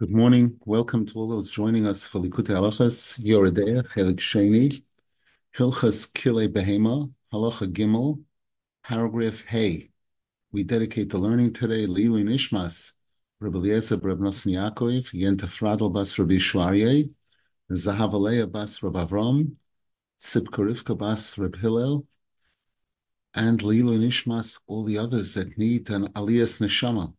Good morning. Welcome to all those joining us for Likutei Halachas, Yoreh De'ah, Chelik Sheni, Hilchas Kilei Behema, Halacha Gimel, paragraph Hey. We dedicate the learning today, Lilu Nishmas, Rabbi Eliezer Reb Nosson Yaakov, Yenta Fradel Bas Rabbi Shvarye, Zahav Bas Reb Avram, Bas Reb Hillel, and Lilu Nishmas, all the others that need an Aliyas Neshama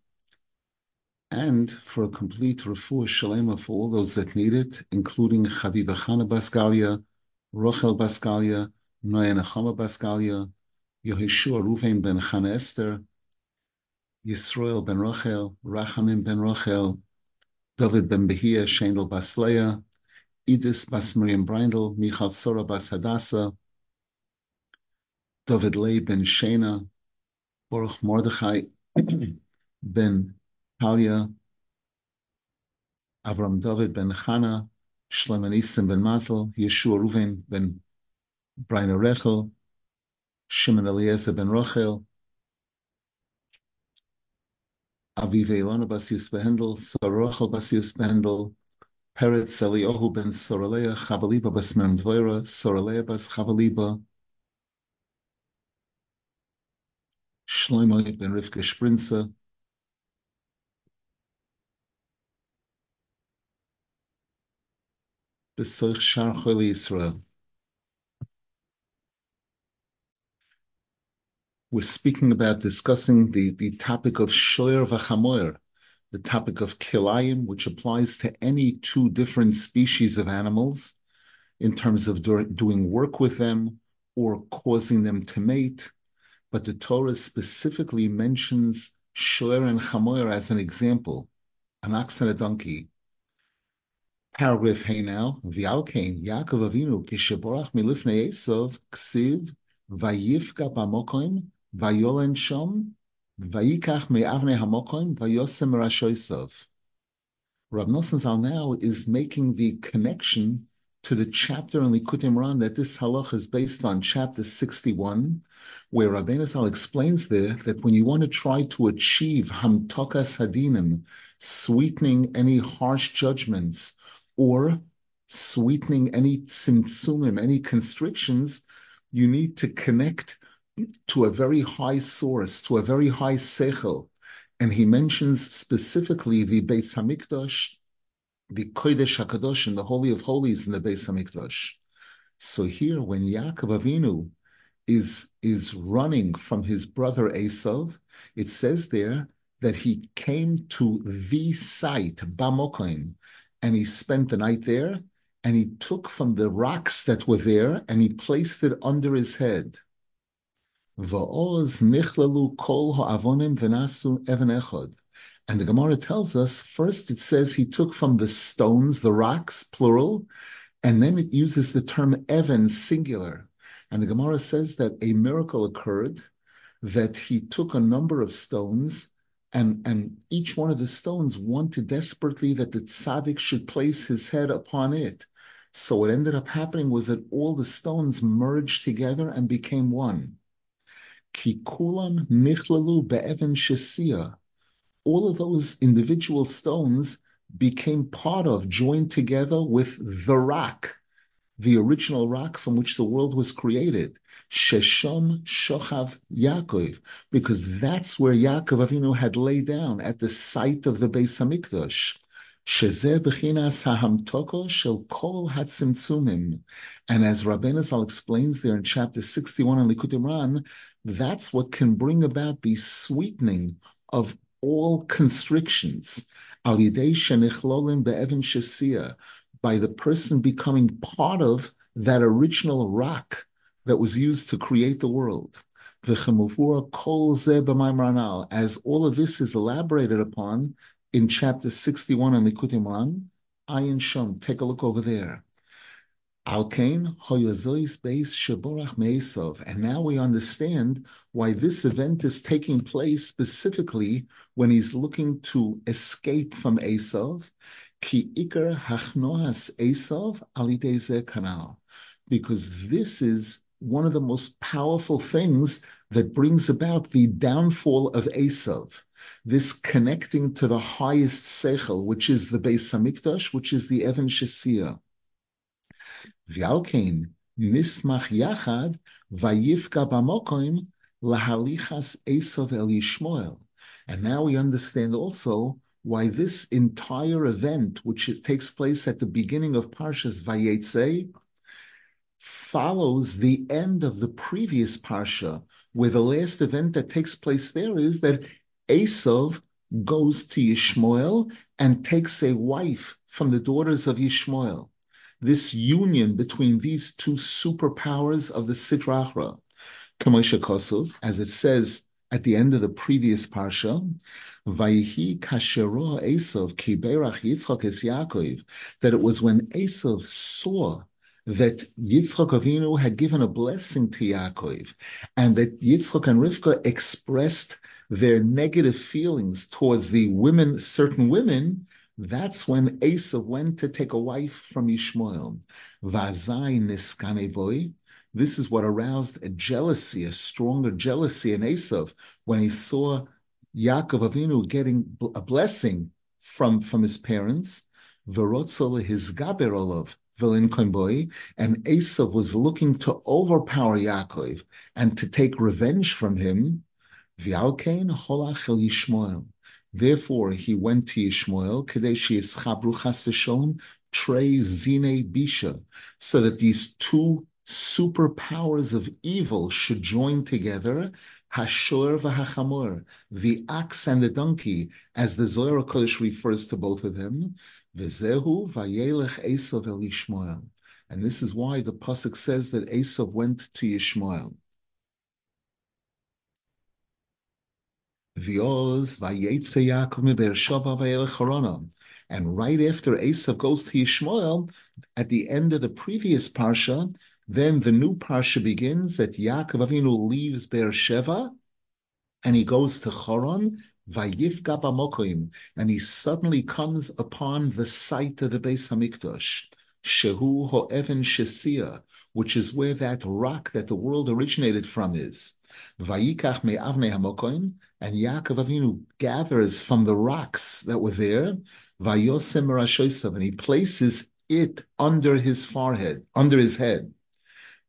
and for a complete refuah shalema for all those that need it, including Chaviva Chana Baskalia, Rochel Baskalia, Noya Nechama Baskalia, Yehoshua Ruvain ben Chana Esther, Yisrael ben Rochel, Rachamim ben Rochel, David ben Behia, Shendel Basleya, Idis Bas Miriam Brindel, Michal Sora Bas Hadassah, David Lei ben Shena, Baruch Mordechai ben Talia, Avram David ben Chana, Shlomo Nisim ben Mazel, Yeshua Ruven ben Brian Rechel, Shimon Eliezer ben Rochel, Avive Ilona Basius Behendel, Sorochel Basius Behendel, Peretz Eliyahu ben Soraleya, Chavaliba bas Mem Dvoira, Soraleya bas Chavaliba, Shlomo ben Rivka Sprinzer, Israel. We're speaking about discussing the, the topic of Shoyer Vachamoyer, the topic of Kilayim, which applies to any two different species of animals in terms of do, doing work with them or causing them to mate. But the Torah specifically mentions Shoyer and Chamoyer as an example, an ox and a donkey. Paragraph Hey now, V'alkein Yaakov Avinu kisheborach milifnei Esav ksiv vayifka b'mokoim vayolen shom vayikach me'avnei hamokoim vayosem rashoisav. Rav Nosson Zal now is making the connection to the chapter in Likutei Moharan that this halach is based on, chapter 61, where Rabbeinu Zal explains there that when you want to try to achieve hamtokas hadinim, sweetening any harsh judgments, or sweetening any tzimtzumim, any constrictions, you need to connect to a very high source, to a very high sechel. And he mentions specifically the Beis Hamikdash, the Kodesh Hakadosh, and the Holy of Holies in the Beis Hamikdash. So here, when Yaakov Avinu is is running from his brother Esav, it says there that he came to the site Bamokain, and he spent the night there and he took from the rocks that were there and he placed it under his head. And the Gemara tells us first it says he took from the stones, the rocks, plural, and then it uses the term even, singular. And the Gemara says that a miracle occurred that he took a number of stones and and each one of the stones wanted desperately that the tzaddik should place his head upon it. So what ended up happening was that all the stones merged together and became one. Kikulam nichlalu be'evan shesia. All of those individual stones became part of, joined together with the rock, the original rock from which the world was created. Shesham Shochav Yaakov, because that's where Yaakov Avinu had laid down at the site of the Beis Hamikdash. Shezeh b'chinas hahamtoko shel kol hatzimtzumim. And as Rabbeinu Zal explains there in chapter 61 in Likutei Moharan, that's what can bring about the sweetening of all constrictions. Al yidei shenichlolim be'evin shesia, by the person becoming part of that original rock that was used to create the world. As all of this is elaborated upon in chapter 61 of Likutei Moharan, Ayin Shom, take a look over there. Alkain Hoyazois Beis Sheborach Meisov. And now we understand why this event is taking place specifically when he's looking to escape from Esav. Ki Iker Hachnoas Esav Alideze Kanal. Because this is one of the most powerful things that brings about the downfall of Esav. this connecting to the highest seichel, which is the Beis Hamikdash, which is the Evan Shesia. V'alkein nismach yachad vayifka bamokoim lahalichas Esav el Yishmoel. And now we understand also why this entire event, which takes place at the beginning of Parshas Vayetze, follows the end of the previous Parsha, where the last event that takes place there is that Esav goes to Yishmael and takes a wife from the daughters of Yishmael. This union between these two superpowers of the Sitra Achra, Kosov, as it says at the end of the previous parsha, Vayihi kashero Esav kiberach Yitzchak Yaakov, that it was when Esav saw that Yitzchak Avinu had given a blessing to Yaakov, and that Yitzchak and Rivka expressed their negative feelings towards the women, certain women, that's when Esav went to take a wife from Ishmael. Vazai niskane boy. This is what aroused a jealousy, a stronger jealousy in Esav when he saw Yaakov Avinu getting a blessing from, from his parents. Verotzol his and Esav was looking to overpower Yaakov and to take revenge from him. Therefore, he went to Yishmael, Kadesh Yischabru Chas V'Sholem, Trey Zine Bisha, so that these two superpowers of evil should join together, Hashor v'Hachamor, the ox and the donkey, as the Zohar Kodesh refers to both of them, V'zehu v'yelech Esav el. And this is why the Pasuk says that Esav went to Yishmael. V'oz v'yetze Yaakov miber Shava v'yelech And right after Esav goes to Yishmael, at the end of the previous parsha, then the new parsha begins that Yaakov Avinu leaves Beersheva and he goes to Choron, Vayifga Bamokoim, and he suddenly comes upon the site of the Beis Hamikdash, Shehu Ho'even Shesia, which is where that rock that the world originated from is. Vayikach me'avne hamokoim, and Yaakov Avinu gathers from the rocks that were there, Vayosem and he places it under his forehead, under his head.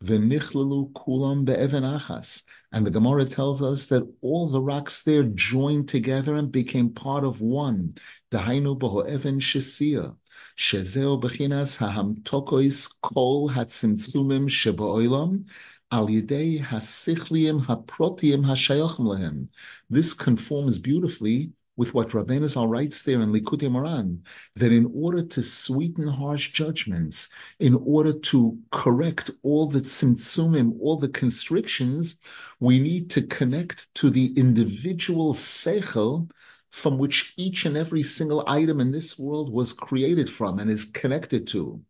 V'nichlalu kulam be'even achas. And the Gemara tells us that all the rocks there joined together and became part of one. Dahainu b'ho'even shesia. Shezeo b'chinas hahamtokois kol hatzimtzumim sheba'olam al yidei hasichliim haprotiim hashayachim lehem. This conforms beautifully with what Rabbeinu Zal writes there in Likutei Moharan, that in order to sweeten harsh judgments, in order to correct all the tzimtzumim, all the constrictions, we need to connect to the individual seichel from which each and every single item in this world was created from and is connected to.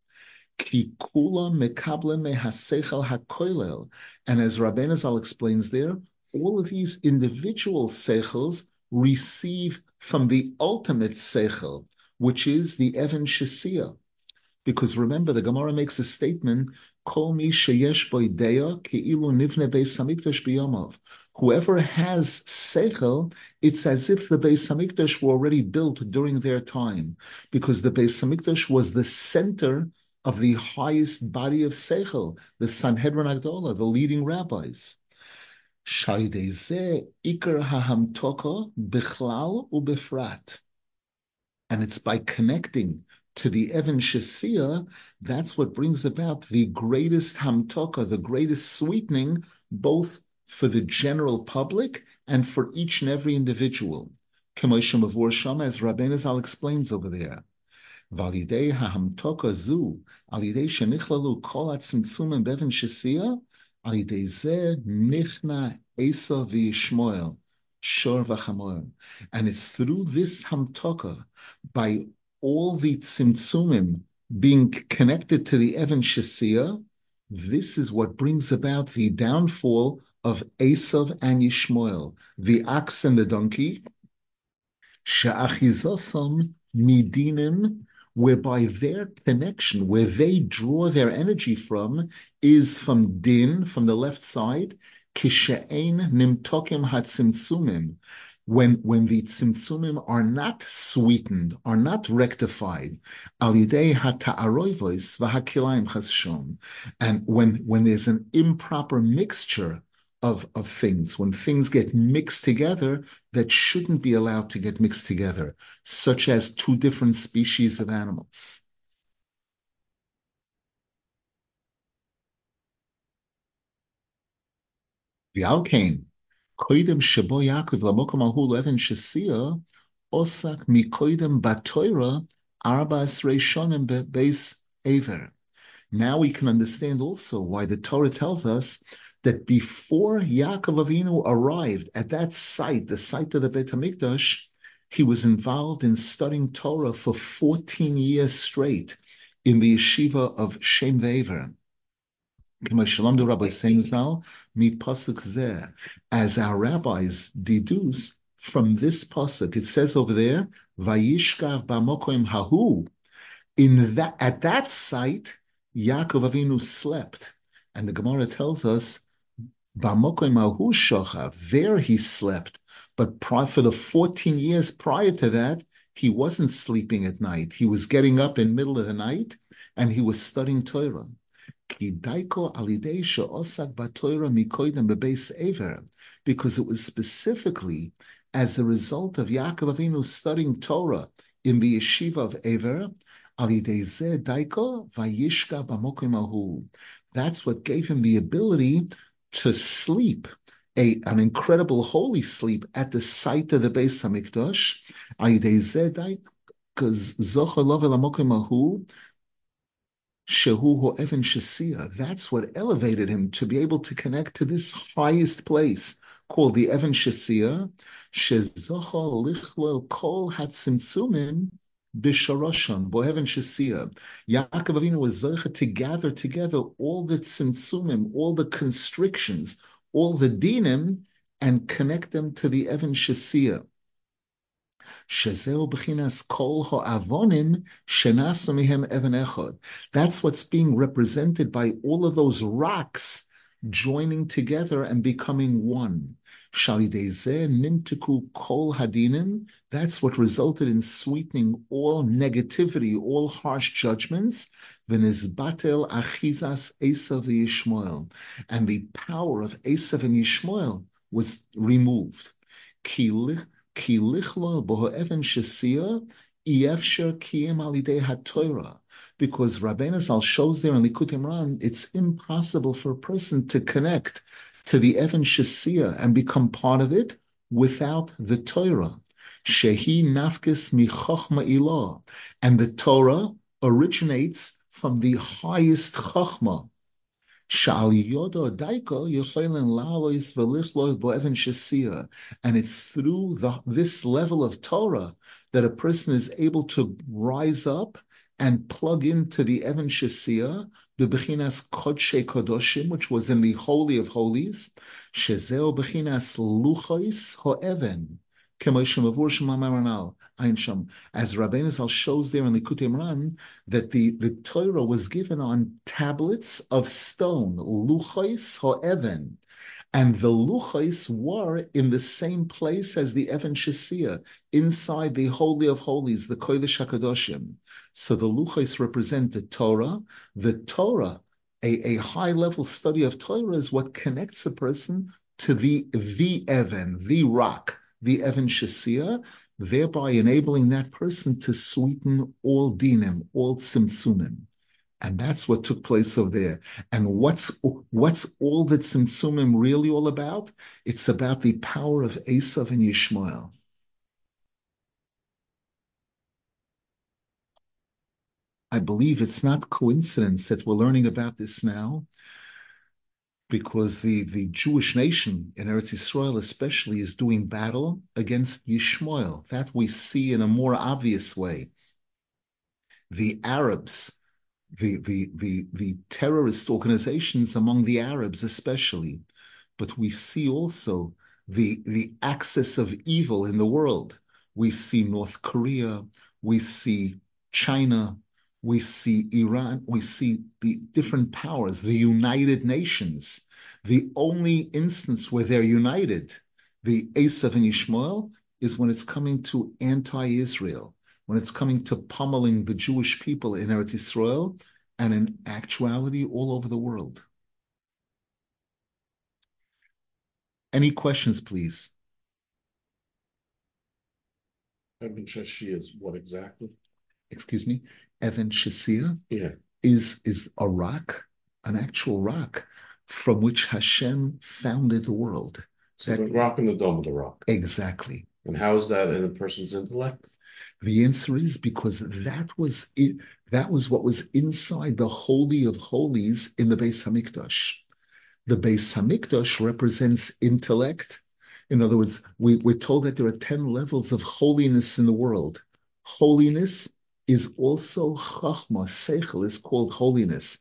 And as Rabbeinu Zal explains there, all of these individual seichels receive from the ultimate seichel, which is the Evan Shesia. Because remember, the Gemara makes a statement, Kol mi sheyesh boideya ke'ilu nivne beis hamikdash biyomov. Whoever has seichel, it's as if the Beis Hamikdash were already built during their time, because the Beis Hamikdash was the center of the highest body of seichel, the Sanhedrin Agdola, the leading rabbis. And it's by connecting to the Evan Shesia, that's what brings about the greatest hamtoka, the greatest sweetening, both for the general public and for each and every individual. Kemoshim of Shama, as Rabbeinu Zal explains over there. Validei hahamtoka zu, alidei shenichlalu kol atzimtzumim bevan shesia, and it's through this hamtoka, by all the tzimtzumim being connected to the Evan Shesia, this is what brings about the downfall of Esav and Yishmael, the ox and the donkey. She'achizosam midinim whereby their connection, where they draw their energy from, is from din, from the left side, kishe'ein nimtokim hatzimtzumim, when when the tzimtzumim are not sweetened, are not rectified, and when when there's an improper mixture of of things, when things get mixed together that shouldn't be allowed to get mixed together, such as two different species of animals. Alkane koidem shebo Yaakov lamokom ahu shesia osak mikoidem batoira arba shonim beis aver. Now we can understand also why the Torah tells us that before Yaakov Avinu arrived at that site, the site of the Beit Hamikdash, he was involved in studying Torah for 14 years straight in the yeshiva of Shem Vever. As our rabbis deduce from this pasuk, it says over there, "Vayishkav b'mokoim hahu." In that, at that site, Yaakov Avinu slept, and the Gemara tells us, "B'mokoim hahu shochav." There he slept, but for the fourteen years prior to that, he wasn't sleeping at night. He was getting up in middle of the night, and he was studying Torah because it was specifically as a result of Yaakov Avinu studying Torah in the yeshiva of Ever, that's what gave him the ability to sleep, a, an incredible holy sleep at the site of the Beis Hamikdash. Shehu Evan Shasia. That's what elevated him to be able to connect to this highest place called the Evan Shasia. Shezocha lichlel kol hatzimtzumim bisharoshan boheven shasia. Yaakov Avinu was zocha to gather together all the tzimtzumim, all the constrictions, all the dinim, and connect them to the Evan Shasia. Shezeu b'chinas kol ha'avonim shenasu even echad. That's what's being represented by all of those rocks joining together and becoming one. Nimtiku kol hadinim. That's what resulted in sweetening all negativity, all harsh judgments. V'nizbatel achizas Esav Yishmael. And the power of Esav and Yishmael was removed. Kilich Ki lichlo boho'even shesia efsher kiyem alidei haTorah. Because Rabbeinu Zal shows there in Likutei Moharan, it's impossible for a person to connect to the Evan Shasia and become part of it without the Torah. Shehi nafkis michochma ilah. And the Torah originates from the highest chochma, and it's through the, this level of Torah that a person is able to rise up and plug into the Evan Shasia, the Bechinas Kodshe Kodoshim, which was in the Holy of Holies, Shezeo Bechinas Luchais Ho'even, as Rabbeinu Zal shows there in the Likutei Moharan, that the, the Torah was given on tablets of stone, luchais ho'even, and the luchais were in the same place as the Evan Shasia, inside the Holy of Holies, the Kodesh HaKadoshim. So the luchais represent the Torah. The Torah, a, a high level study of Torah, is what connects a person to the the Evan, the rock, the Evan Shasia, thereby enabling that person to sweeten all dinim, all tzimtzumim. And that's what took place over there. And what's what's all that tzimtzumim really all about? It's about the power of Esav and Yishmael. I believe it's not coincidence that we're learning about this now because the, the Jewish nation in Eretz Israel especially is doing battle against Yishmael. That we see in a more obvious way. The Arabs, the, the, the, the terrorist organizations among the Arabs especially, but we see also the, the axis of evil in the world. We see North Korea, we see China, we see Iran, we see the different powers, the United Nations. The only instance where they're united, the Esav and Ishmael, is when it's coming to anti-Israel, when it's coming to pummeling the Jewish people in Eretz Israel, and in actuality all over the world. Any questions, please? Evan Shashia is what exactly? Excuse me? Evan Shashia Yeah. is, is a rock, an actual rock from which Hashem founded the world. So That- the rock in the dome of the rock. Exactly. And how is that in a person's intellect? The answer is because that was it. That was what was inside the holy of holies in the Beis Hamikdash. The Beis Hamikdash represents intellect. In other words, we, we're told that there are ten levels of holiness in the world. Holiness is also chachma. Seichel is called holiness.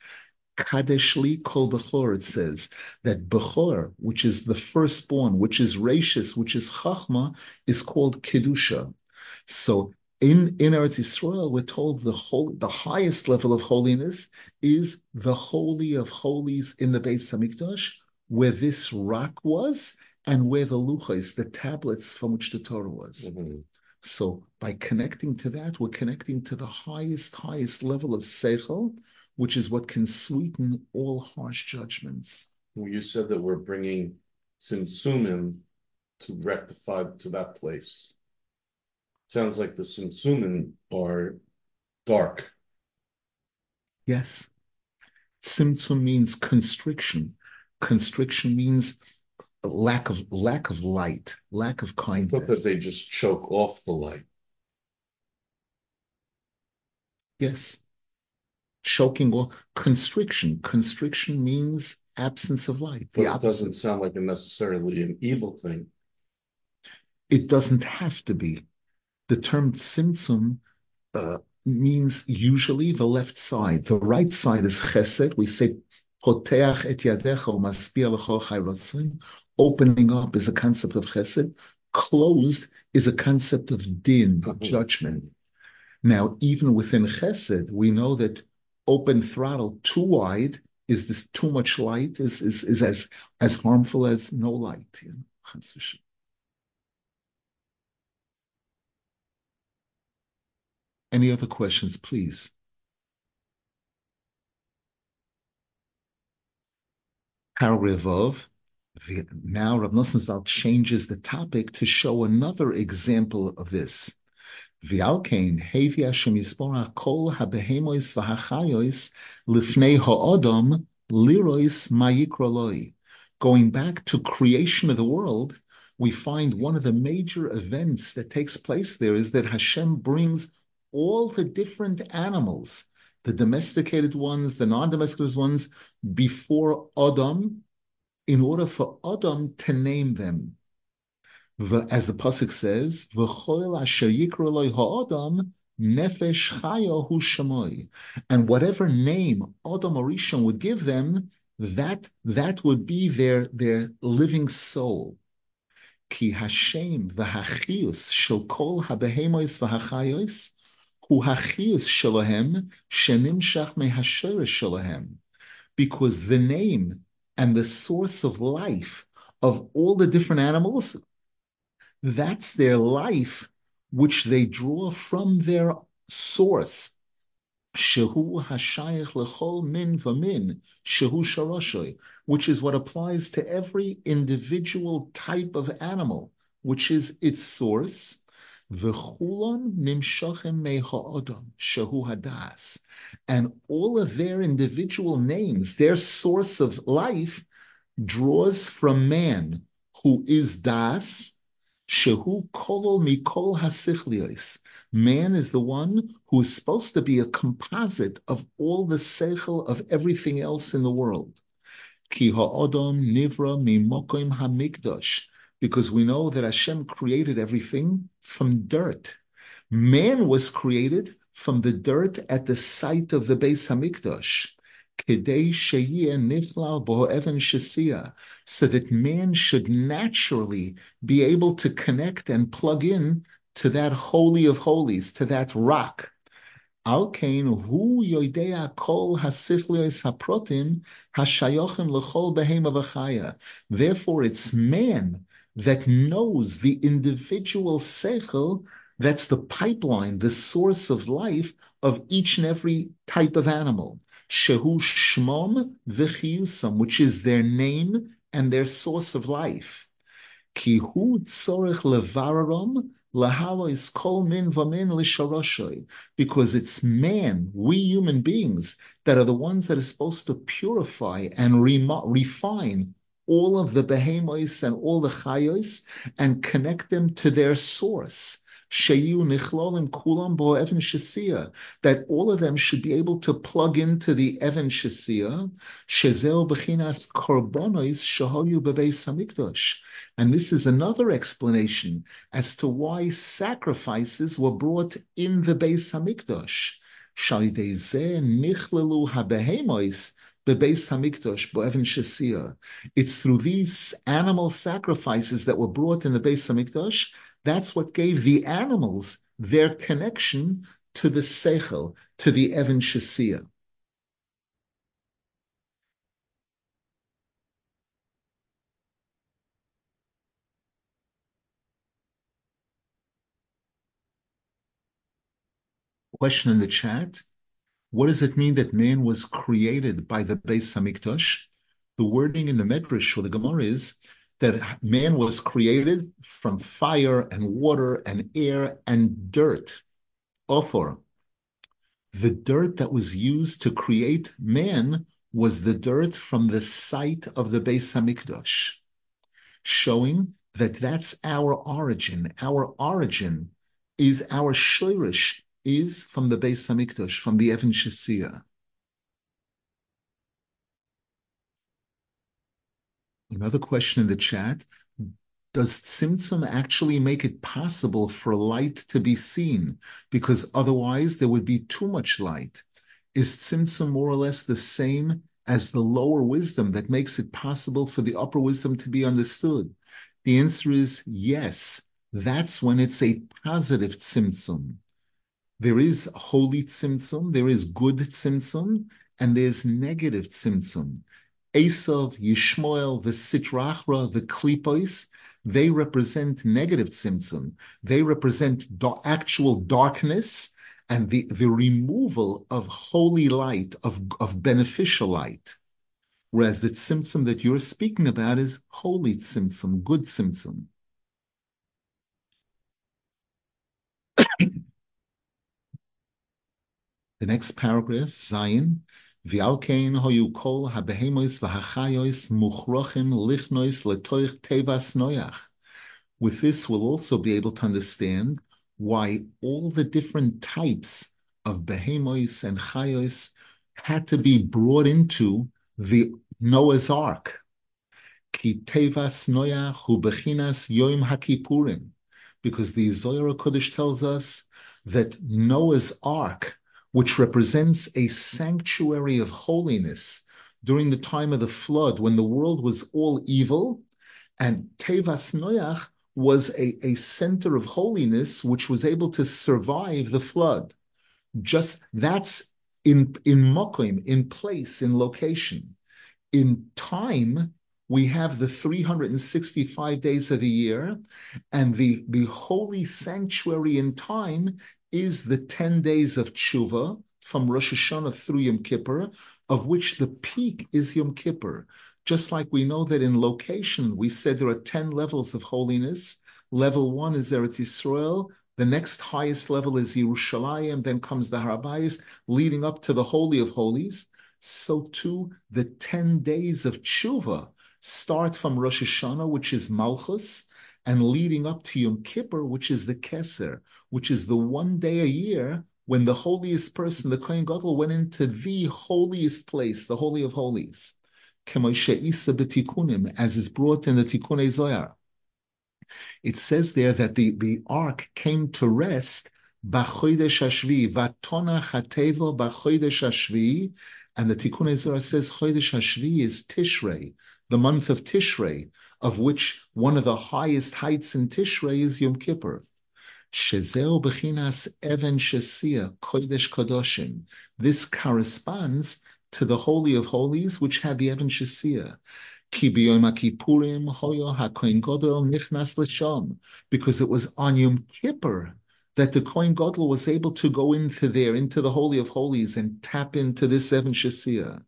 Kadeshli kol bechor, it says that bechor, which is the firstborn, which is rachis, which is chachma, is called kedusha. So in, in Eretz Yisrael, we're told the whole, the highest level of holiness is the holy of holies in the Beis Hamikdash, where this rock was, and where the luchas, the tablets from which the Torah was. Mhm. So by connecting to that, we're connecting to the highest, highest level of seichel, which is what can sweeten all harsh judgments. Well, you said that we're bringing Simsumim to rectify to that place. Sounds like the Simsumim are dark. Yes. Tzimtzum means constriction. Constriction means lack of lack of light, lack of thought that they just choke off the light. Yes. Choking or constriction. Constriction means absence of light. But The it doesn't sound like a necessarily an evil thing. It doesn't have to be. The term tzimtzum uh, means usually the left side. The right side is chesed. We say poteach et yadecha umaspia l'chol chayrotzim. Opening up is a concept of chesed. Closed is a concept of din, of Mhm. judgment. Now, even within chesed, we know that open throttle too wide is this too much light is is, is as as harmful as no light. You know? Chas v'shalom. Any other questions, please? Paragravov. Now Rav Nosson Zal changes the topic to show another example of this. V'alkein hevi Hashem yispora kol habehemois v'hachayos lifnei ha'odom lirois mayikroloi. Going back to creation of the world, we find one of the major events that takes place there is that Hashem brings all the different animals, the domesticated ones, the non-domesticated ones, before Adam, in order for Adam to name them. The- as the pasuk says, "V'choel asher yikra lo ha'adam nefesh chaya hu shamoy," and whatever name Adam or Rishon would give them, that that would be their their living soul. Ki Hashem v'hachius shel habehemois v'hachayos hu hachius shelahem, because the name and the source of life of all the different animals that's their life, which they draw from their source. Shehu hashayach lechol min v'min, shehu sharoshoy, which is what applies to every individual type of animal, which is its source. V'chulon nimshochem me ha'odom, shehu hadas. And all of their individual names, their source of life, draws from man, who is das, Shehu kolol mikol hasichlios. Man is the one who is supposed to be a composite of all the seichel of everything else in the world. Ki ha'odom nivra mimokim hamikdash. Because we know that Hashem created everything from dirt. Man was created from the dirt at the site of the Beis Hamikdash. So that man should naturally be able to connect and plug in to that holy of holies, to that rock. Kol. Therefore, it's man that knows the individual seichel that's the pipeline, the source of life of each and every type of animal. Shehu shmom v'chiyusam, which is their name and their source of life. Kihu tzorich levararom lahalois kol min vamin lisharoshoy, because it's man, we human beings, that are the ones that are supposed to purify and refine all of the behemoths and all the chayos and connect them to their source that all of them should be able to plug into the Evan Bechinas Korbonois. And this is another explanation as to why sacrifices were brought in the Beis Hamikdash. Bebeis Hamikdash Bo'evan Shasiya. It's through these animal sacrifices that were brought in the Beis Hamikdash that's what gave the animals their connection to the Seichel, to the Evan Shasia. Question in the chat. What does it mean that man was created by the Beis Hamikdash? The wording in the Medrash or the Gemara is that man was created from fire and water and air and dirt. Ophor. The dirt that was used to create man was the dirt from the site of the Beis Hamikdash, showing that that's our origin. Our origin is our shirish is from the Beis Hamikdash, from the Evan Shasia. Another question in the chat. Does Tzimtzum actually make it possible for light to be seen? Because otherwise there would be too much light. Is Tzimtzum more or less the same as the lower wisdom that makes it possible for the upper wisdom to be understood? The answer is yes. That's when it's a positive Tzimtzum. There is holy Tzimtzum, there is good Tzimtzum, and there's negative Tzimtzum. Esav, Yishmael, the Sitrachra, the Klipos, they represent negative tzimtzum. They represent actual darkness and the, the removal of holy light, of, of beneficial light. Whereas the tzimtzum that you're speaking about is holy tzimtzum, good tzimtzum. The next paragraph, Zayin, V'alkein hoyu kol habehemos v'hachayos muchrochim lichnois letoich tevas noyach. With this, we'll also be able to understand why all the different types of behemos and chayos had to be brought into the Noah's Ark. Ki tevas noyach hu bechinas yoim hakipurim. Because the Zohar Kodesh tells us that Noah's Ark which represents a sanctuary of holiness during the time of the flood when the world was all evil. And Tevas Noach was a, a center of holiness which was able to survive the flood. Just that's in in Mokim, in place, in location. In time, we have the 365 days of the year, and the, the holy sanctuary in time is the 10 days of tshuva from Rosh Hashanah through Yom Kippur, of which the peak is Yom Kippur. Just like we know that in location, we said there are 10 levels of holiness. Level one is Eretz Yisrael. The next highest level is Yerushalayim. Then comes the Harabayas, leading up to the Holy of Holies. So too, the 10 days of tshuva start from Rosh Hashanah, which is Malchus, and leading up to Yom Kippur, which is the Keser, which is the one day a year when the holiest person, the Kohen Gadol, went into the holiest place, the Holy of Holies, as is brought in the Tikkun Zohar. It says there that the, the ark came to rest B'chodesh Hashvi, Vatona Chatevo B'chodesh Hashvi, and the Tikkun Zohar says Chodesh Hashvi is Tishrei, the month of Tishrei, of which one of the highest heights in Tishrei is Yom Kippur. Shezeo bechinas even shesia kodesh kadoshim. This corresponds to the Holy of Holies, which had the even shesia. Because it was on Yom Kippur that the Kohen Gadol was able to go into there, into the Holy of Holies, and tap into this Evan Shasia.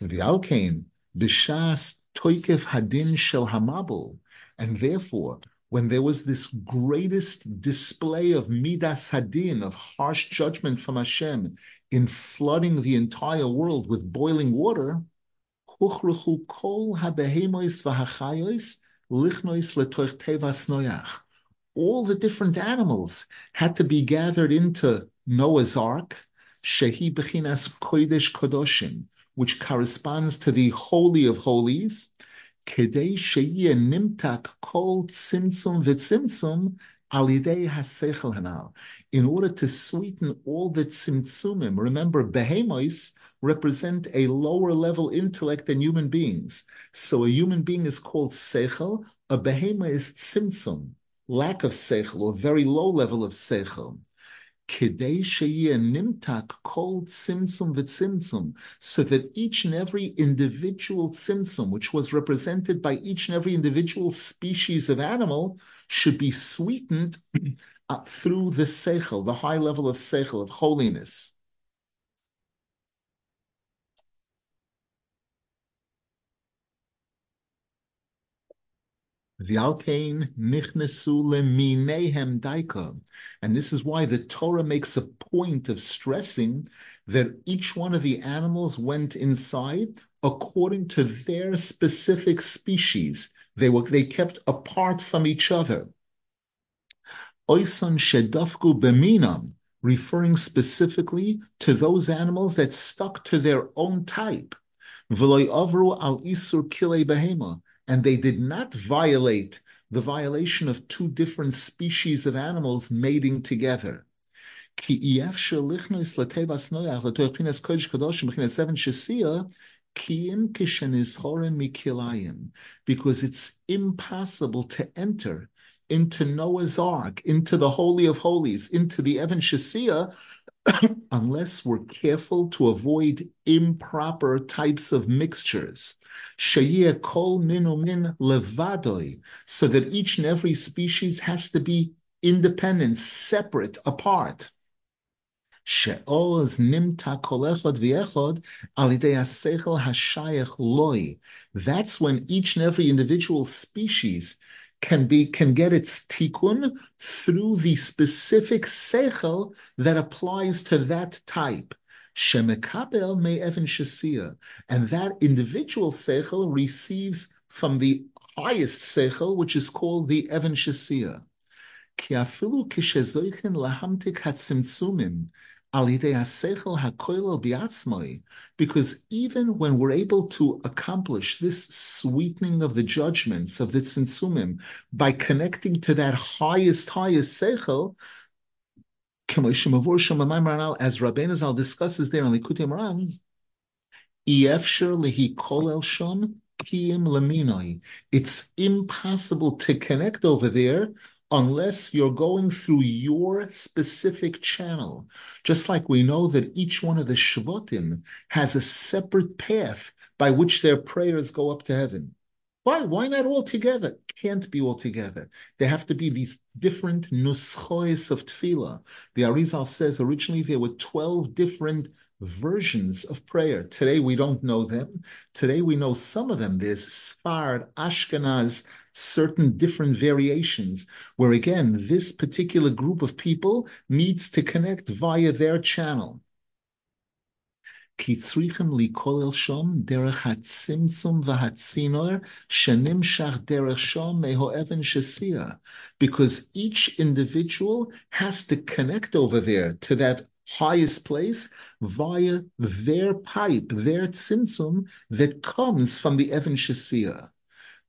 V'alkein b'shas toikef hadin shel hamabul, and therefore, when there was this greatest display of midas hadin, of harsh judgment from Hashem, in flooding the entire world with boiling water, huchruchu kol habehemois v'hachayos lichnois letoich tevas noyach. All the different animals had to be gathered into Noah's Ark, shehi bechinas kodesh kodoshim, which corresponds to the Holy of Holies, kedei sheyeh nimtak kol tzimtzum v'tzimtzum alidei hasechel hanal. In order to sweeten all the tzimtzumim, remember behemois represent a lower level intellect than human beings. So a human being is called sechel, a behema is tzimtzum, lack of sechel or very low level of sechel. Kidei nimtak called tzimtzum v'tzimtzum, so that each and every individual tzimtzum, which was represented by each and every individual species of animal, should be sweetened through the seichel, the high level of seichel, of holiness. V'alkein nichnesu leminehem daika. And this is why the Torah makes a point of stressing that each one of the animals went inside according to their specific species. They were they kept apart from each other. Oison shedafku beminam, referring specifically to those animals that stuck to their own type. V'loy avru al isur kile behema and they did not violate the violation of two different species of animals mating together. Because it's impossible to enter into Noah's Ark, into the Holy of Holies, into the Evan Shasia, unless we're careful to avoid improper types of mixtures. Kol min levadoi, so that each and every species has to be independent, separate, apart. She'oz nimta loi. That's when each and every individual species can be can get its tikkun through the specific seichel that applies to that type. Shemekabel may even shasia, and that individual seichel receives from the highest seichel, which is called the Evan Shasia. Ki afilu kishezoichen lahamtik because even when we're able to accomplish this sweetening of the judgments of the tzimtzumim by connecting to that highest, highest seichel, as Rabbeinu Zal discusses there in Likutei Moharan, it's impossible to connect over there unless you're going through your specific channel. Just like we know that each one of the Shvatim has a separate path by which their prayers go up to heaven. Why? Why not all together? Can't be all together. There have to be these different nuschois of tefillah. The Arizal says originally there were 12 different versions of prayer. Today we don't know them. Today we know some of them. There's Sfard, Ashkenaz, certain different variations, where again, this particular group of people needs to connect via their channel. Because each individual has to connect over there to that highest place via their pipe, their tzimtzum that comes from the Evan Shasia.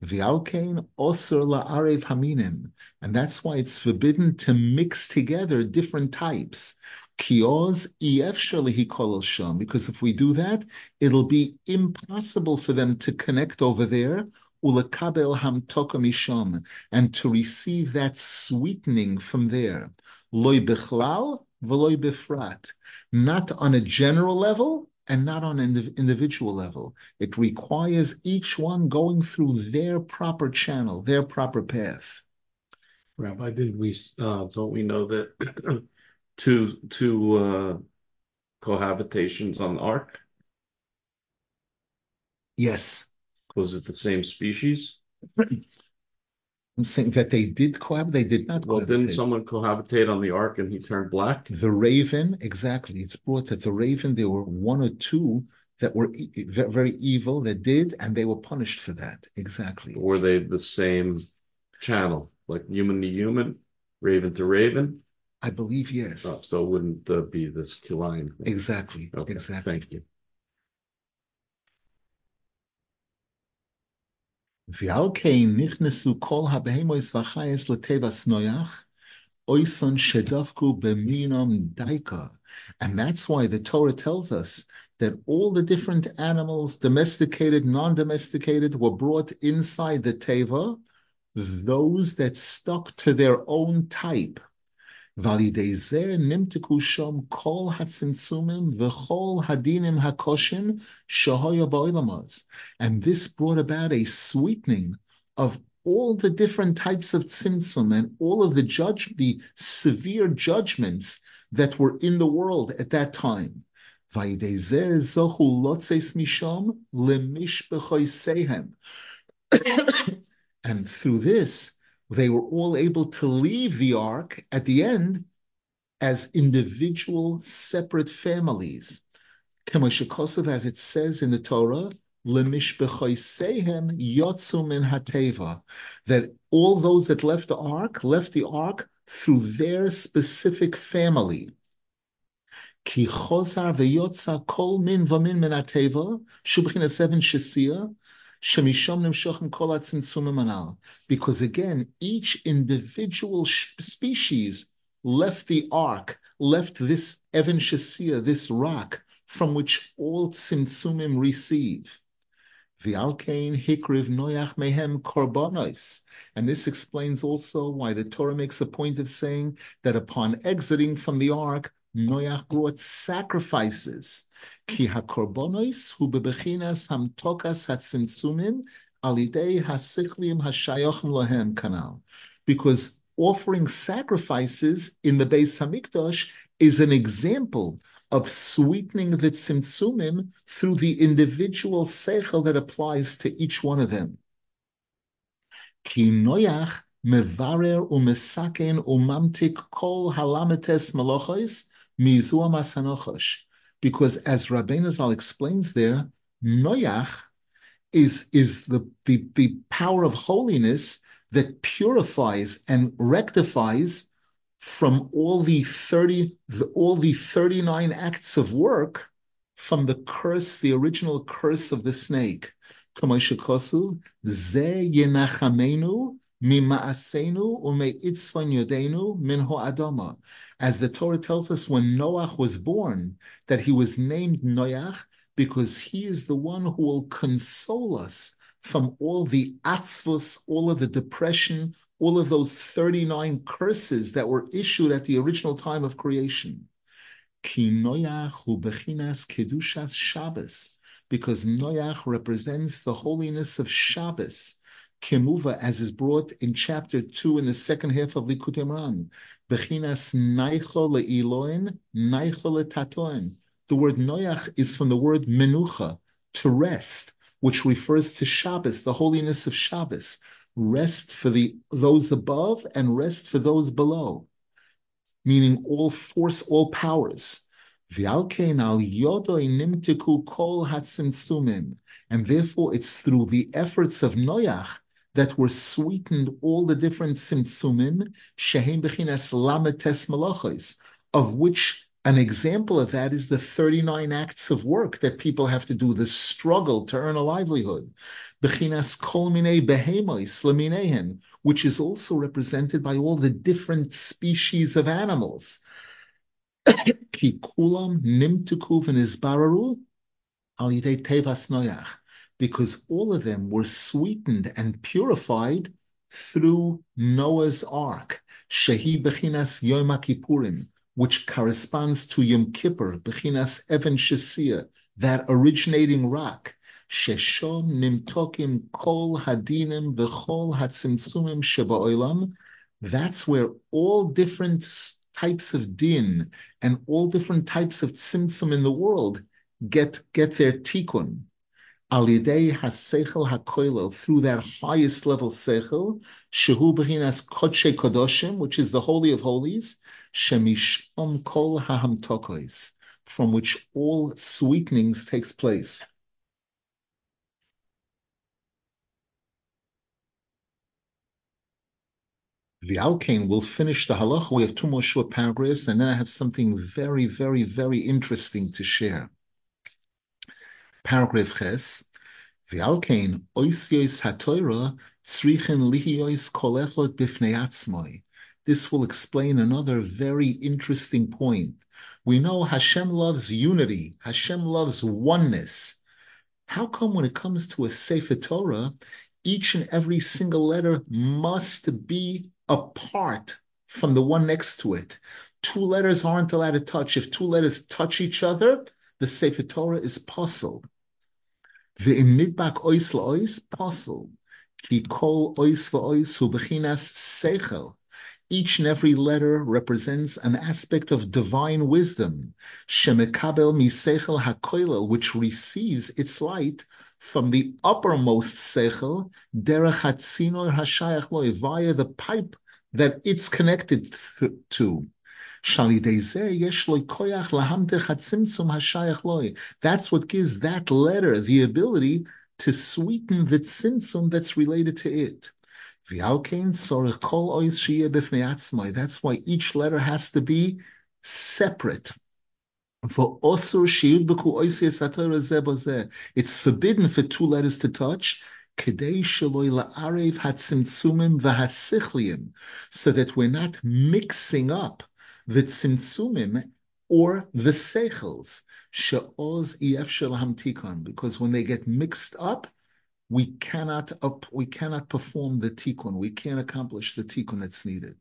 V'alkein osur la'arev haminim, and that's why it's forbidden to mix together different types. Because if we do that, it'll be impossible for them to connect over there. And to receive that sweetening from there. Not on a general level and not on an individual level. It requires each one going through their proper channel, their proper path. Rabbi, did we uh, don't we know that two two uh, cohabitations on the ark? Yes. Was it the same species? I'm saying that they did cohabitate. They did not. Well, cohabitate. didn't someone cohabitate on the ark and he turned black? The raven, exactly. It's brought that the raven. There were one or two that were e- very evil that did, and they were punished for that. Exactly. Were they the same channel, like human to human, raven to raven? I believe yes. Oh, so it wouldn't uh, be this Kilayim thing. Exactly. Okay, Exactly. Thank you. ועל כן נכנסו כל הבהמוס והחייס לטבעס נויח, oison shedavku beminam daika. And that's why the Torah tells us that all the different animals, domesticated, non-domesticated, were brought inside the teva, those that stuck to their own type. ועל זה נמתקו שם כל הצמצומים וכל הדינים הקושים שהיו בעולמות. And this brought about a sweetening of all the different types of tzimtzum and all of the judge, the severe judgments that were in the world at that time. ועל זה זוכו לוצס משם למשפחויסיהם. And through this, they were all able to leave the ark at the end as individual separate families. Kemoshekosav, as it says in the Torah, yotzu min hateva, that all those that left the ark left the ark through their specific family. Ki chozar veyotza kol min vamin min hateva, shubchina seven shesia, because again, each individual species left the ark, left this Even Shesia, this rock, from which all tzimtzumim receive. V'alkein hikriv noyach mehem korbanos. And this explains also why the Torah makes a point of saying that upon exiting from the ark, Noach brought sacrifices. Ki hakorbonos hu bebechinas hamtokas hatzimtzumim alidei hasiklim hashayachim lohem kanal. Because offering sacrifices in the Beis Hamikdash is an example of sweetening the tzimtzumim through the individual seichel that applies to each one of them. Ki noyach mevarer umesaken umamtik kol halametes melochos mizua masanochosh. Because as Rabbeinu Zal explains there, noyach is, is the, the, the power of holiness that purifies and rectifies from all the 30 the, all the 39 acts of work from the curse the original curse of the snake ze As the Torah tells us when Noach was born, that he was named Noach because he is the one who will console us from all the atzvus, all of the depression, all of those 39 curses that were issued at the original time of creation. Because Noach represents the holiness of Shabbos. Kemuva, as is brought in chapter 2 in the second half of Likutei Moharan. Bechinas naicho le'iloin, naicho le'tatoin. The word Noach is from the word menucha, to rest, which refers to Shabbos, the holiness of Shabbos. Rest for the those above and rest for those below, meaning all force, all powers. And therefore, it's through the efforts of Noach that were sweetened all the different tzimtzumim, shehem bechinas lametes malachos, of which an example of that is the 39 acts of work that people have to do, the struggle to earn a livelihood. Bechinas kol minei behemois leminehen, which is also represented by all the different species of animals. Ki kulam nimtuku v'nizbararu al yidei tevas noyach because all of them were sweetened and purified through Noah's Ark, Shehi Bechinas Yom Kippurim, which corresponds to Yom Kippur, Bechinas Even Shesia, that originating rock. Sheshom nimtokim kol hadinim v'chol hatzimtzumim sheba'olam. That's where all different types of din and all different types of tzimtzum in the world get get their tikkun. Al yidei haseichel hakoilel through that highest level seichel shehu bechinas kodshe kodoshim, which is the holy of holies, shemish shemishom kol hahamtokos, from which all sweetenings takes place. The Alkane will finish the halacha. We have two more short paragraphs, and then I have something very, very, very interesting to share. Paragraph Ches. Alkane oisios hatoira tzrichen lihiois kolechot This will explain another very interesting point. We know Hashem loves unity. Hashem loves oneness. How come when it comes to a Sefer Torah, each and every single letter must be apart from the one next to it. Two letters aren't allowed to touch. If two letters touch each other, the Sefer Torah is puzzled. The imnidbak ois laois puzzle. Ki kol ois laois hu bechinas seichel. Each and every letter represents an aspect of divine wisdom. Shemekabel misechel hakoilel, which receives its light from the uppermost seichel, derech hatzinor hashayach loy, via the pipe that it's connected to. That's what gives that letter the ability to sweeten the tzimtzum that's related to it. That's why each letter has to be separate. It's forbidden for two letters to touch, so that we're not mixing up the tzimtzumim or the seichels, because when they get mixed up, we cannot up, we cannot perform the tikkun. We can't accomplish the tikkun that's needed.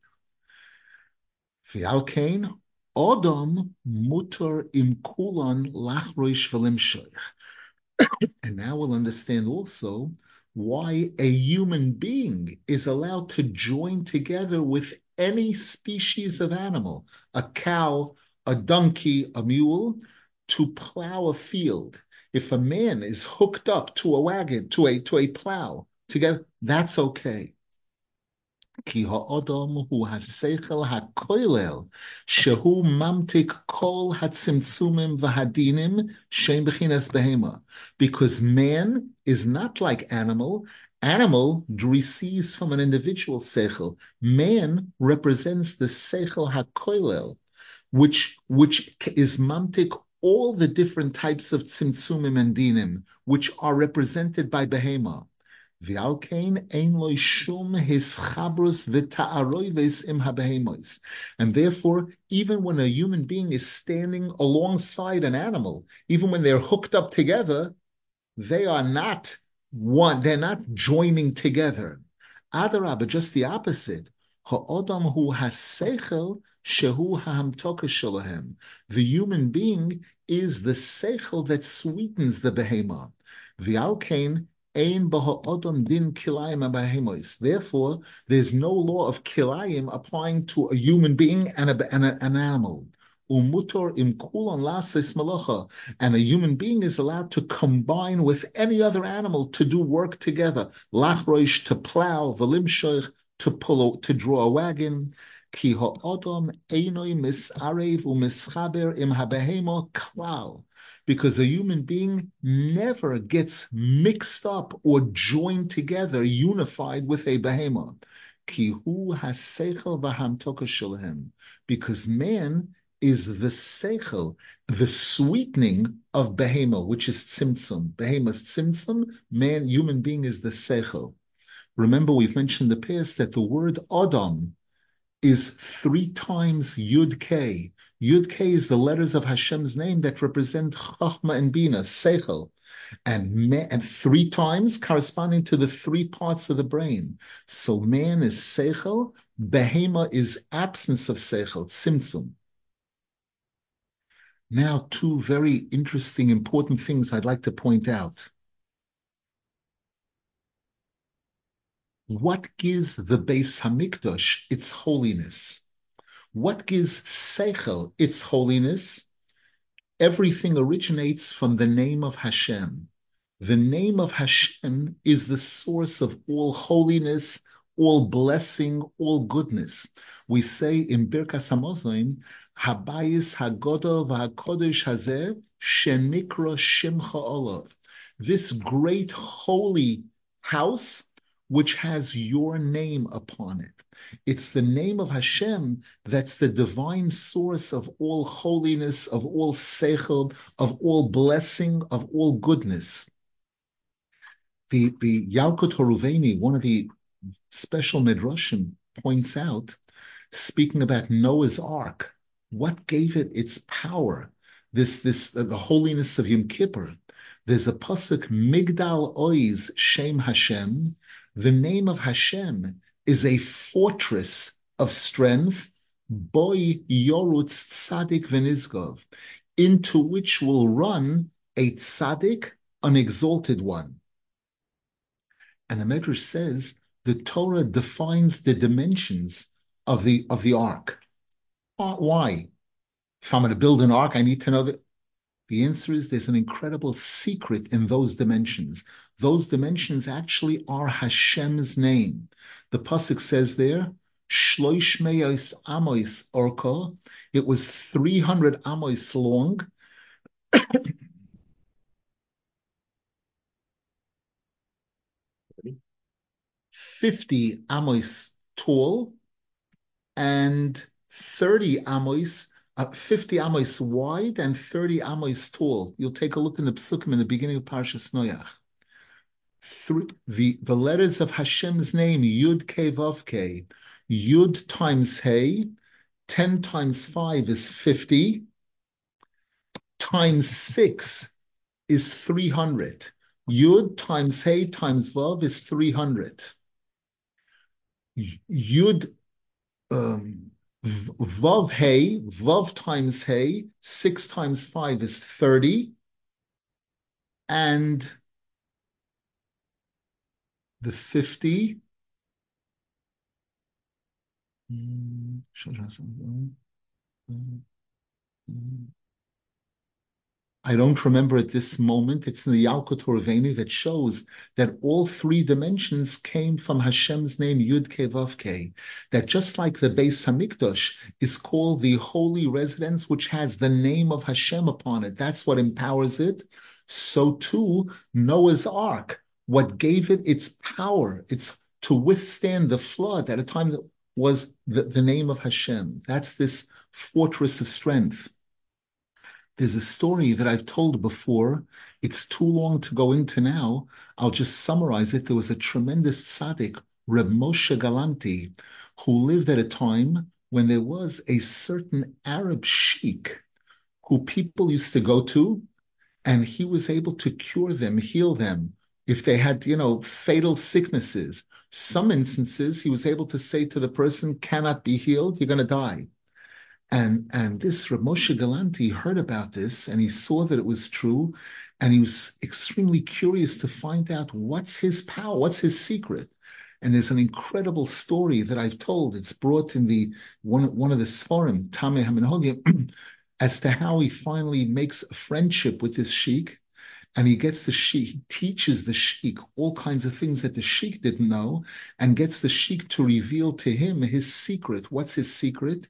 V'alkein Adam mutar im kulan lachroish v'lim And now we'll understand also why a human being is allowed to join together with any species of animal, a cow, a donkey, a mule, to plow a field. If a man is hooked up to a wagon, to a to a plow together, that's okay. Ki ha'odom hu haseichel ha'koilel shehu mamtik kol hatzimtzumim v'hadinim shem b'chinas behema. Because man is not like animal, Animal receives from an individual sechel. Man represents the sechel hakoilel, which, which is mamtik all the different types of tzimtzumim and dinim, which are represented by behema. And therefore, even when a human being is standing alongside an animal, even when they're hooked up together, they are not one, they're not joining together. Adarabah, just the opposite. Ha'odam hu haseichel shehu ha'amtoka shalahem. The human being is the seichel that sweetens the behema. The alkane din kilayim Therefore, there's no law of kilayim applying to a human being and, a, and a, an animal. Umutor im malacha. And a human being is allowed to combine with any other animal to do work together. Lachroish to plow, v'limshoich to pull, to draw a wagon. Ki ha'odom einoi misarev u'mischaber im habehemo klal because a human being never gets mixed up or joined together, unified with a behemoth. Because man is the seichel, the sweetening of behema, which is tzimtzum. Behema's tzimtzum, man, human being is the seichel. Remember, we've mentioned in the past that the word Adam is three times Yud K. Yud K is the letters of Hashem's name that represent Chachma and Bina, Seichel, and and three times corresponding to the three parts of the brain. So man is Seichel, Behema is absence of Seichel, Tzimtzum. Now, two very interesting, important things I'd like to point out. What gives the Beis Hamikdash its holiness? What gives Seichel its holiness? Everything originates from the name of Hashem. The name of Hashem is the source of all holiness, all blessing, all goodness. We say in Birkas Hamazon, Habayis Hagodol v'Hakodesh Hazeh Shenikra Shimcha Olav. This great holy house which has your name upon it. It's the name of Hashem that's the divine source of all holiness, of all seichel, of all blessing, of all goodness. The, the Yalkut Horuveni, one of the special midrashim, points out, speaking about Noah's Ark, what gave it its power? This, this, uh, the holiness of Yom Kippur. There's a pasuk Migdal Oiz Shem Hashem. The name of Hashem is a fortress of strength. Boy Yorutz Tzadik Venizgov, into which will run a tzaddik, an exalted one. And the Medrash says the Torah defines the dimensions of the of the ark. Why? If I'm going to build an ark, I need to know that. The answer is there's an incredible secret in those dimensions. Those dimensions actually are Hashem's name. The pasuk says there, Shloish meos amos orko. It was 300 amos long. 50 amos tall and 30 amos, uh, 50 amos wide and 30 amos tall. You'll take a look in the psukim in the beginning of Parshas Noach. Three, the, the letters of Hashem's name, Yud Ke Vav Ke, Yud times Hey, 10 times 5 is 50, times 6 is 300. Yud times Hey times Vav is 300. Yud um, Vav Hey, Vav times Hey, 6 times 5 is 30. And the 50. Mm, I don't remember at this moment. It's in the Yalkut Horuveni that shows that all three dimensions came from Hashem's name Yud Ke. That just like the Beis Hamikdash is called the holy residence, which has the name of Hashem upon it. That's what empowers it. So too Noah's Ark. What gave it its power, its to withstand the flood at a time that was the, the name of Hashem. That's this fortress of strength. There's a story that I've told before. It's too long to go into now. I'll just summarize it. There was a tremendous tzaddik, Reb Moshe Galanti, who lived at a time when there was a certain Arab sheik who people used to go to, and he was able to cure them, heal them. If they had, you know, fatal sicknesses, some instances he was able to say to the person, cannot be healed, you're going to die. And, and this Rav Moshe Galanti heard about this and he saw that it was true. And he was extremely curious to find out what's his power, what's his secret. And there's an incredible story that I've told. It's brought in the one, one of the Sforim, Tameh HaMinhogim, as to how he finally makes a friendship with this sheikh and he gets the sheikh, he teaches the sheikh all kinds of things that the sheikh didn't know, and gets the sheikh to reveal to him his secret. What's his secret?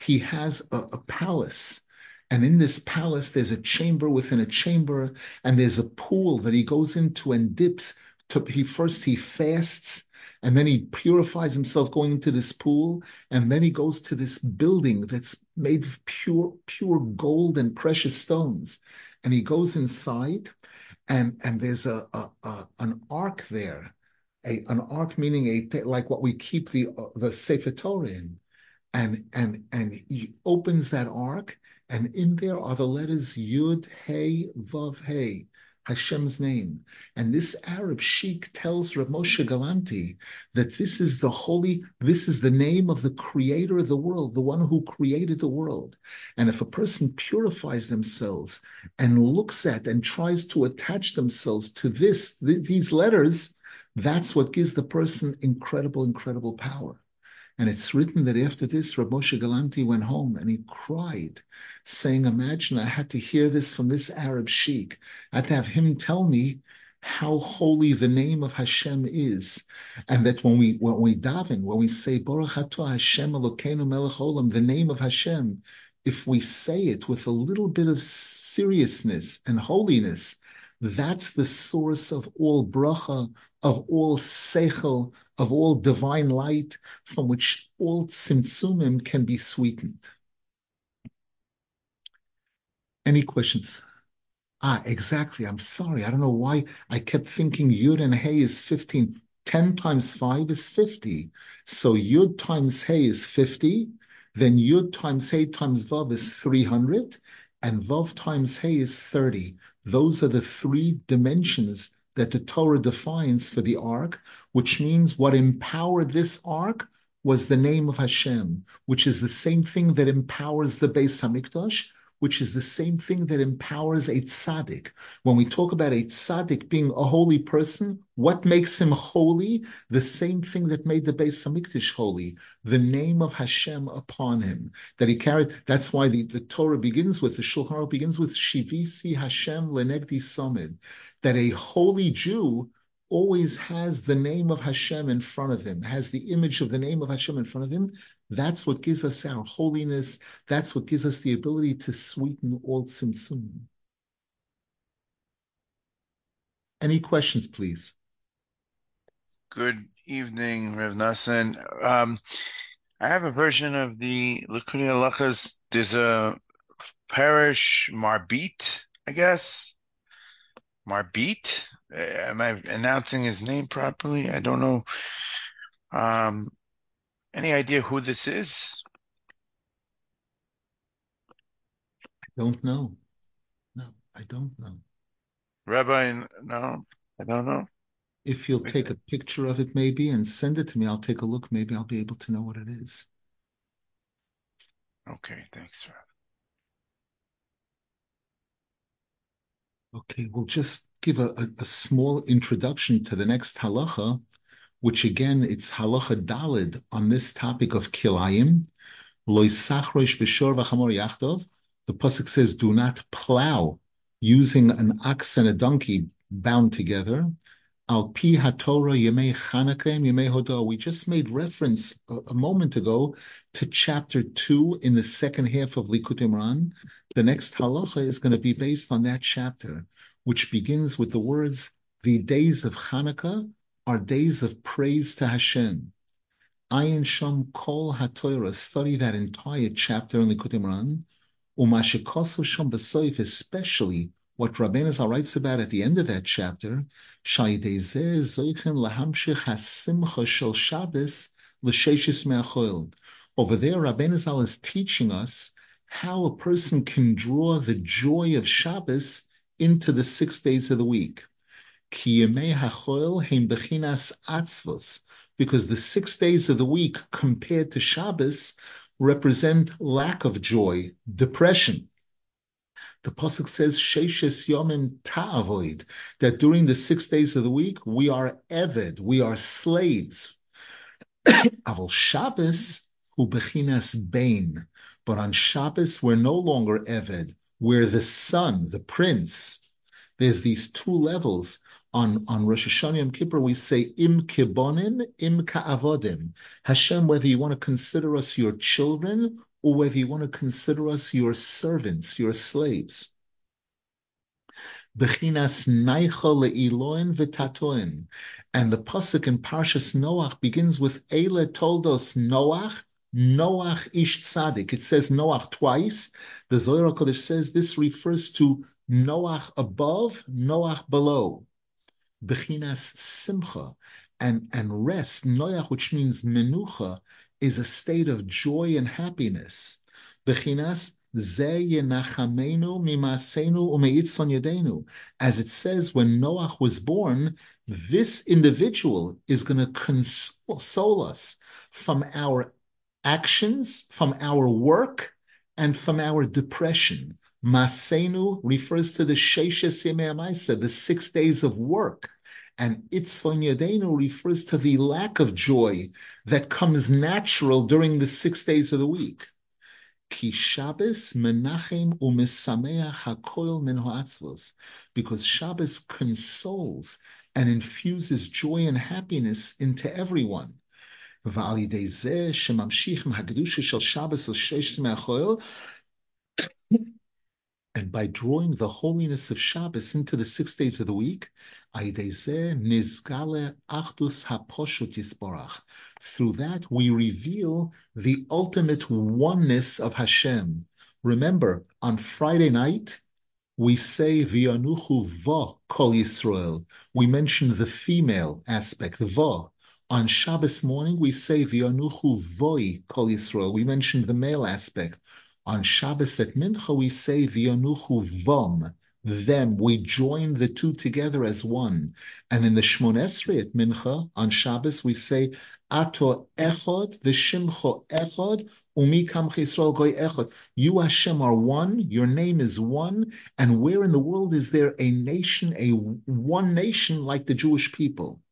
He has a, a palace. And in this palace, there's a chamber within a chamber, and there's a pool that he goes into and dips. To, he first he fasts, and then he purifies himself going into this pool, and then he goes to this building that's made of pure, pure gold and precious stones and he goes inside, and and there's a, a, a an ark there, a an ark meaning a like what we keep the uh, the Sefer Torah in, and and and he opens that ark, and in there are the letters Yud Hey Vav Hey. Hashem's name. And this Arab sheikh tells Rav Moshe Galanti that this is the holy, this is the name of the creator of the world, the one who created the world. And if a person purifies themselves and looks at and tries to attach themselves to this, th- these letters, that's what gives the person incredible, incredible power. And it's written that after this, Rav Moshe Galanti went home and he cried, saying, Imagine I had to hear this from this Arab sheikh. I had to have him tell me how holy the name of Hashem is. And that when we when we daven, when we say Baruch Atah Hashem Elokeinu Melech Olam, the name of Hashem, if we say it with a little bit of seriousness and holiness, that's the source of all bracha, of all seichel, of all divine light, from which all tzimtzumim can be sweetened. Any questions? Ah, exactly. I'm sorry. I don't know why I kept thinking Yud and Hey is 15. 10 times 5 is 50. So Yud times Hey is 50. Then Yud times Hey times Vav is 300. And Vav times Hey is 30. Those are the three dimensions that the Torah defines for the ark, which means what empowered this ark was the name of Hashem, which is the same thing that empowers the Beis Hamikdash, which is the same thing that empowers a tzaddik. When we talk about a tzaddik being a holy person, what makes him holy? The same thing that made the Beis Hamikdash holy, the name of Hashem upon him that he carried. That's why the, the Torah begins with the Shulchan begins with Shivisi Hashem Lenegdi Somid, that a holy Jew always has the name of Hashem in front of him, has the image of the name of Hashem in front of him, that's what gives us our holiness. That's what gives us the ability to sweeten all tzimtzum. Any questions, please? Good evening, Rev Nassan. Um, I have a version of the Likutei Halachas. There's a parish Marbit, I guess. Marbit. Am I announcing his name properly? I don't know. Um, any idea who this is? I don't know. No, I don't know. Rabbi, no, I don't know. If you'll take a picture of it maybe and send it to me, I'll take a look. Maybe I'll be able to know what it is. Okay, thanks, Rabbi. Okay, we'll just give a, a, a small introduction to the next halacha which again, it's halacha dalid on this topic of kilayim. The pasuk says, "Do not plow using an ox and a donkey bound together." Al pi haTorah yemei Chanukah yemei hodah. We just made reference a, a, moment ago to chapter two in the second half of Likutei Moharan. The next halacha is going to be based on that chapter, which begins with the words, "The days of Hanukkah are days of praise to Hashem. Ayin Sham Kol HaTorah, study that entire chapter in the Moharan. Umashikosav Sham B'soif, especially what Rabbeinu writes about at the end of that chapter, Shaydezeh Zoichen Lahamshich HaSimcha Shel Shabbos L'Sheshis Me'achol. Over there, Rabbeinu is teaching us how a person can draw the joy of Shabbos into the six days of the week because the six days of the week compared to Shabbos represent lack of joy, depression. The pasuk says "Sheishes yomim ta'avoid," that during the six days of the week we are eved, we are slaves. Avol Shabbos hu bain, but on Shabbos we're no longer eved, we're the son, the prince. There's these two levels on, on Rosh Hashanah Yom Kippur, we say im kibonin, im ka'avodim. Hashem, whether you want to consider us your children or whether you want to consider us your servants, your slaves. Bechinas naicha le'iloin v'tatoin. And the pasuk in Parshas Noach begins with Eile toldos Noach, Noach ish tzadik. It says Noach twice. The Zohar Kodesh says this refers to Noach above, Noach below. Bechinas Simcha, and, and rest, Noach, which means Menucha, is a state of joy and happiness. Bechinas. As it says, when Noach was born, this individual is going to console us from our actions, from our work, and from our depression. Masenu refers to the Sheshes Yemei the six days of work. And Itzvon Yadenu refers to the lack of joy that comes natural during the six days of the week. Ki Shabbos menachem umesameach hakoil min because Shabbos consoles and infuses joy and happiness into everyone. ועל ידי זה שממשיך מהקדושה של שבס לששת מהחול, and by drawing the holiness of Shabbos into the six days of the week, through that we reveal the ultimate oneness of Hashem. Remember, on Friday night, we say Vianuchu Va Kol Yisrael. We mention the female aspect, Va. on Shabbos morning, we say Vianuchu Voi Kol Yisrael. We mentioned the male aspect. On Shabbos at Mincha, we say V'yonuchu Vom, them. We join the two together as one. And in the Shmon Esrei at Mincha, on Shabbos, we say Ato Echod, V'shimcho Echod, Umikam Yisrael Goy Echod. You Hashem are one, your name is one, and where in the world is there a nation, a one nation like the Jewish people?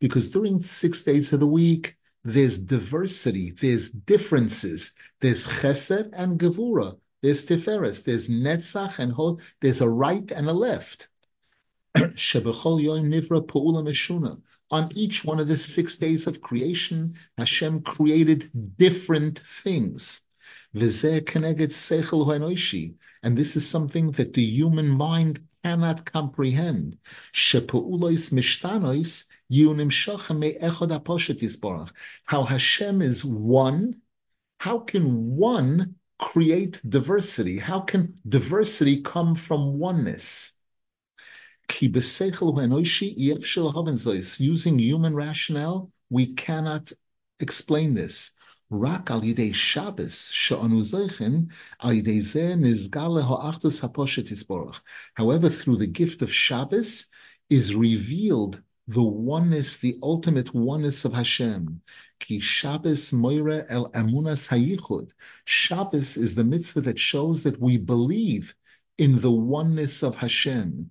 Because during six days of the week, there's diversity, there's differences, there's chesed and gevura, there's tiferes, there's netzach and hod, there's a right and a left. On each one of the six days of creation, Hashem created different things. And this is something that the human mind cannot comprehend. How Hashem is one. How can one create diversity? How can diversity come from oneness? Using human rationale, we cannot explain this. רק על ידי שבס שאנו זכן, על ידי זה נזגל להאחדוס הפושט יסבורך. However, through the gift of Shabbos is revealed the oneness, the ultimate oneness of Hashem. Ki Shabbos moire el amunas hayichud. Shabbos is the mitzvah that shows that we believe in the oneness of Hashem.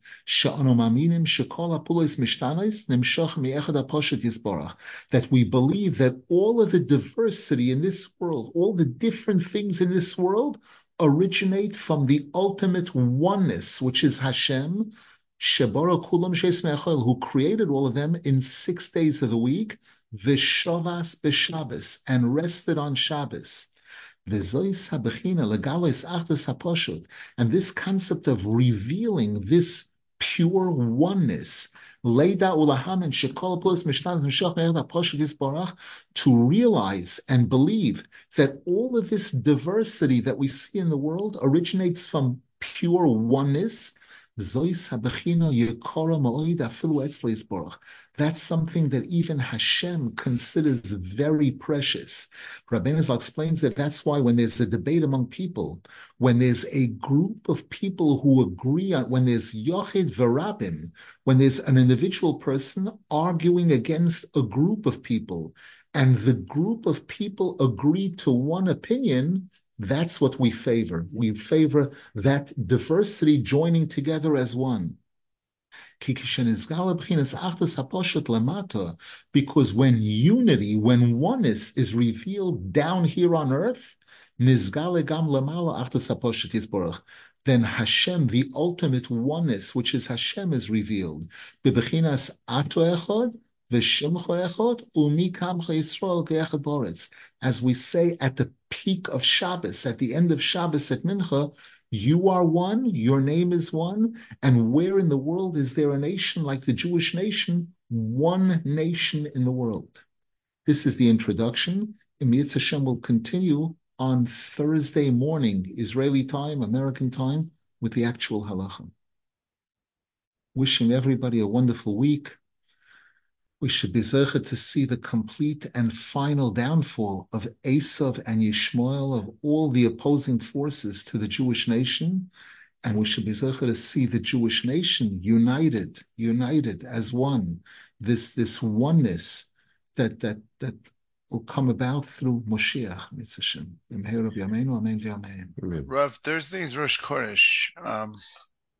That we believe that all of the diversity in this world, all the different things in this world, originate from the ultimate oneness, which is Hashem, who created all of them in six days of the week, Vishavas b'Shabbos, and rested on Shabbos. And this concept of revealing this pure oneness, to realize and believe that all of this diversity that we see in the world originates from pure oneness, that's something that even Hashem considers very precious. Rabbeinu Zal explains that that's why when there's a debate among people, when there's a group of people who agree on, when there's Yochid Verabim, when there's an individual person arguing against a group of people, and the group of people agree to one opinion, that's what we favor. We favor that diversity joining together as one. Because when unity, when oneness is revealed down here on earth, then Hashem, the ultimate oneness, which is Hashem, is revealed. As we say at the peak of Shabbos, at the end of Shabbos at Mincha, you are one, your name is one, and where in the world is there a nation like the Jewish nation? One nation in the world. This is the introduction. Emir Hashem will continue on Thursday morning, Israeli time, American time, with the actual halacha. Wishing everybody a wonderful week. We should be zeichet to see the complete and final downfall of Esav and Yishmael, of all the opposing forces to the Jewish nation, and we should be zeichet to see the Jewish nation united, united as one. This this oneness that that that will come about through Moshiach, Mitzvah Amen Rav, Thursday is Rosh Chodesh. Um,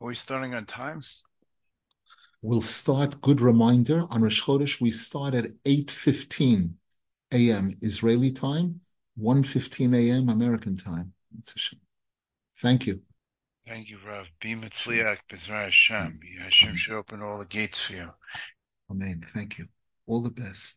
are we starting on time? We'll start, good reminder, on Rosh Chodesh, we start at 8.15 a.m. Israeli time, 1.15 a.m. American time. Thank you. Thank you, Rav. Be Mitzliach, Bezra Hashem. Hashem should open all the gates for you. Amen. Thank you. All the best.